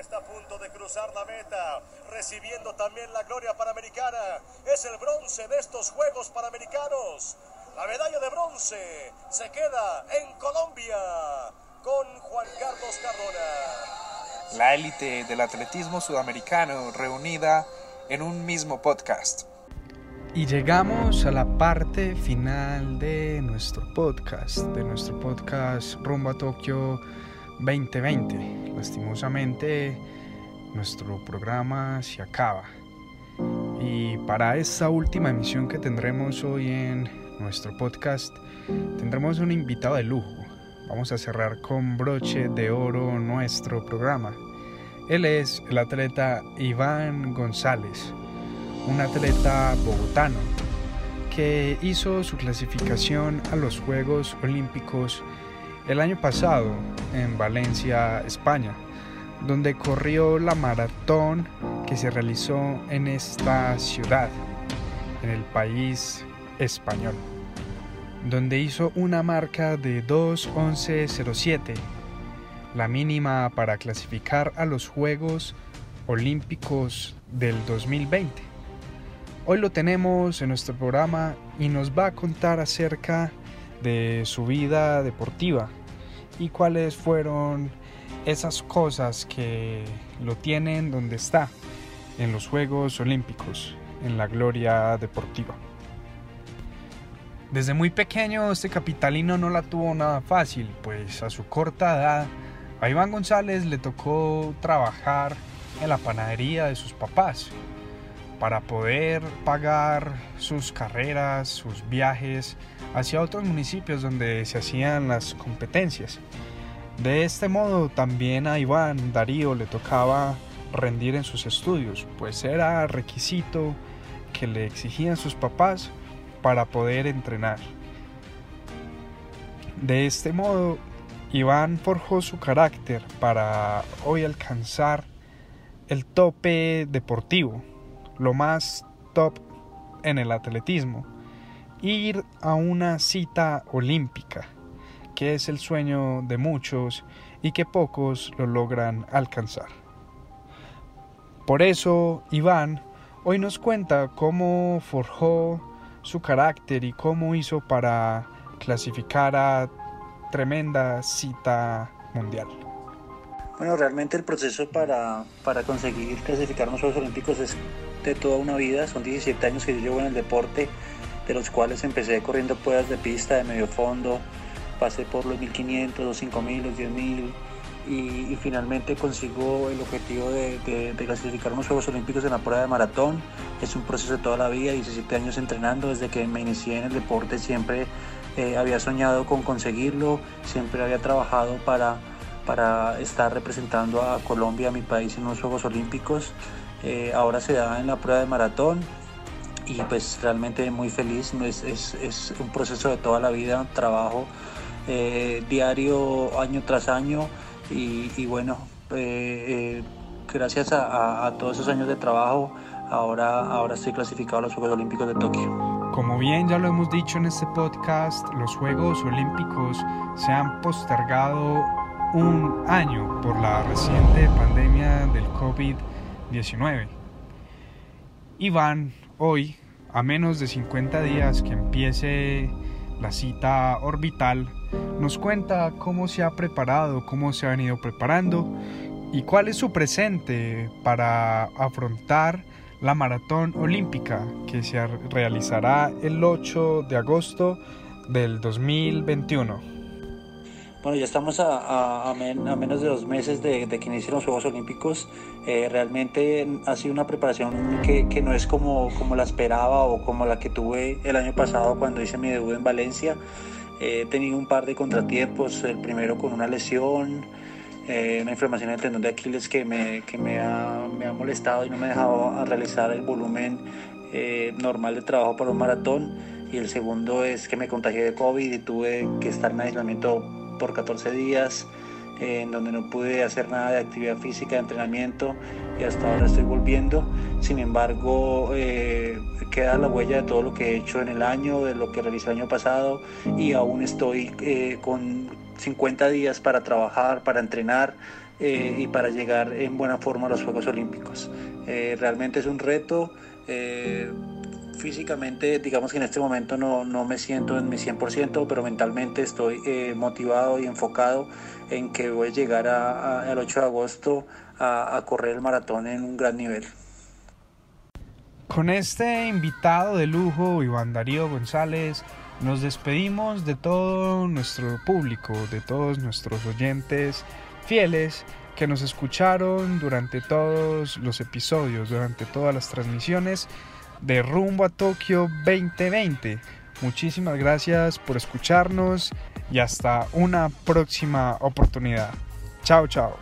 está a punto de cruzar la meta, recibiendo también la gloria panamericana. Es el bronce de estos Juegos Panamericanos. La medalla de bronce se queda en Colombia con Juan Carlos Cardona. La élite del atletismo sudamericano reunida en un mismo podcast. Y llegamos a la parte final de nuestro podcast, de nuestro podcast Rumbo a Tokio 2020. Lastimosamente, nuestro programa se acaba. Y para esta última emisión que tendremos hoy en nuestro podcast, tendremos un invitado de lujo. Vamos a cerrar con broche de oro nuestro programa. Él es el atleta Iván González, un atleta bogotano que hizo su clasificación a los Juegos Olímpicos el año pasado en Valencia, España, donde corrió la maratón que se realizó en esta ciudad, en el país español, donde hizo una marca de 2.11.07, la mínima para clasificar a los Juegos Olímpicos del 2020. Hoy lo tenemos en nuestro programa y nos va a contar acerca de su vida deportiva y cuáles fueron esas cosas que lo tienen donde está, en los Juegos Olímpicos, en la gloria deportiva. Desde muy pequeño este capitalino no la tuvo nada fácil, pues a su corta edad a Iván González le tocó trabajar en la panadería de sus papás para poder pagar sus carreras, sus viajes hacia otros municipios donde se hacían las competencias. De este modo también a Iván Darío le tocaba rendir en sus estudios, pues era requisito que le exigían sus papás para poder entrenar. De este modo, Iván forjó su carácter para hoy alcanzar el tope deportivo, lo más top en el atletismo, ir a una cita olímpica, que es el sueño de muchos y que pocos lo logran alcanzar. Por eso, Iván hoy nos cuenta cómo forjó su carácter y cómo hizo para clasificar a tremenda cita mundial. Bueno, realmente el proceso para, para conseguir clasificar los Juegos Olímpicos es de toda una vida, son 17 años que yo llevo en el deporte, de los cuales empecé corriendo pruebas de pista de medio fondo, pasé por los 1500, los 5000, los 10000, y, finalmente consigo el objetivo de, clasificar unos Juegos Olímpicos en la prueba de maratón. Es un proceso de toda la vida, 17 años entrenando, desde que me inicié en el deporte siempre eh, había soñado con conseguirlo, siempre había trabajado para, para estar representando a Colombia, a mi país en los Juegos Olímpicos. Eh, ahora se da en la prueba de maratón y pues realmente muy feliz, es, es, un proceso de toda la vida, trabajo eh, diario, año tras año y, bueno, eh, gracias a, todos esos años de trabajo, ahora, ahora estoy clasificado a los Juegos Olímpicos de Tokio. Como bien ya lo hemos dicho en este podcast, los Juegos Olímpicos se han postergado un año por la reciente pandemia del COVID-19. Y van hoy, a menos de 50 días que empiece la cita orbital, nos cuenta cómo se ha preparado, cómo se ha venido preparando y cuál es su presente para afrontar la maratón olímpica que se realizará el 8 de agosto del 2021. Bueno, ya estamos a, menos de dos meses de, que inicien los Juegos Olímpicos. Eh, realmente ha sido una preparación que, que, no es como, como la esperaba o como la que tuve el año pasado cuando hice mi debut en Valencia. Eh, he tenido un par de contratiempos, el primero con una lesión, eh, una inflamación en el tendón de Aquiles que, me, que me, ha, me ha molestado y no me ha dejado realizar el volumen eh, normal de trabajo para un maratón. Y el segundo es que me contagié de COVID y tuve que estar en aislamiento por 14 días en donde no pude hacer nada de actividad física, de entrenamiento y hasta ahora estoy volviendo. Sin embargo, eh, queda la huella de todo lo que he hecho en el año, de lo que realicé el año pasado y aún estoy eh, con 50 días para trabajar, para entrenar, eh, y para llegar en buena forma a los Juegos Olímpicos. Realmente es un reto. Físicamente, digamos que en este momento no, no me siento en mi 100%, pero mentalmente estoy motivado y enfocado en que voy a llegar al 8 de agosto a, a correr el maratón en un gran nivel. Con este invitado de lujo, Iván Darío González, nos despedimos de todo nuestro público, de todos nuestros oyentes fieles que nos escucharon durante todos los episodios, durante todas las transmisiones de Rumbo a Tokio 2020. Muchísimas gracias por escucharnos y hasta una próxima oportunidad. Chao, chao.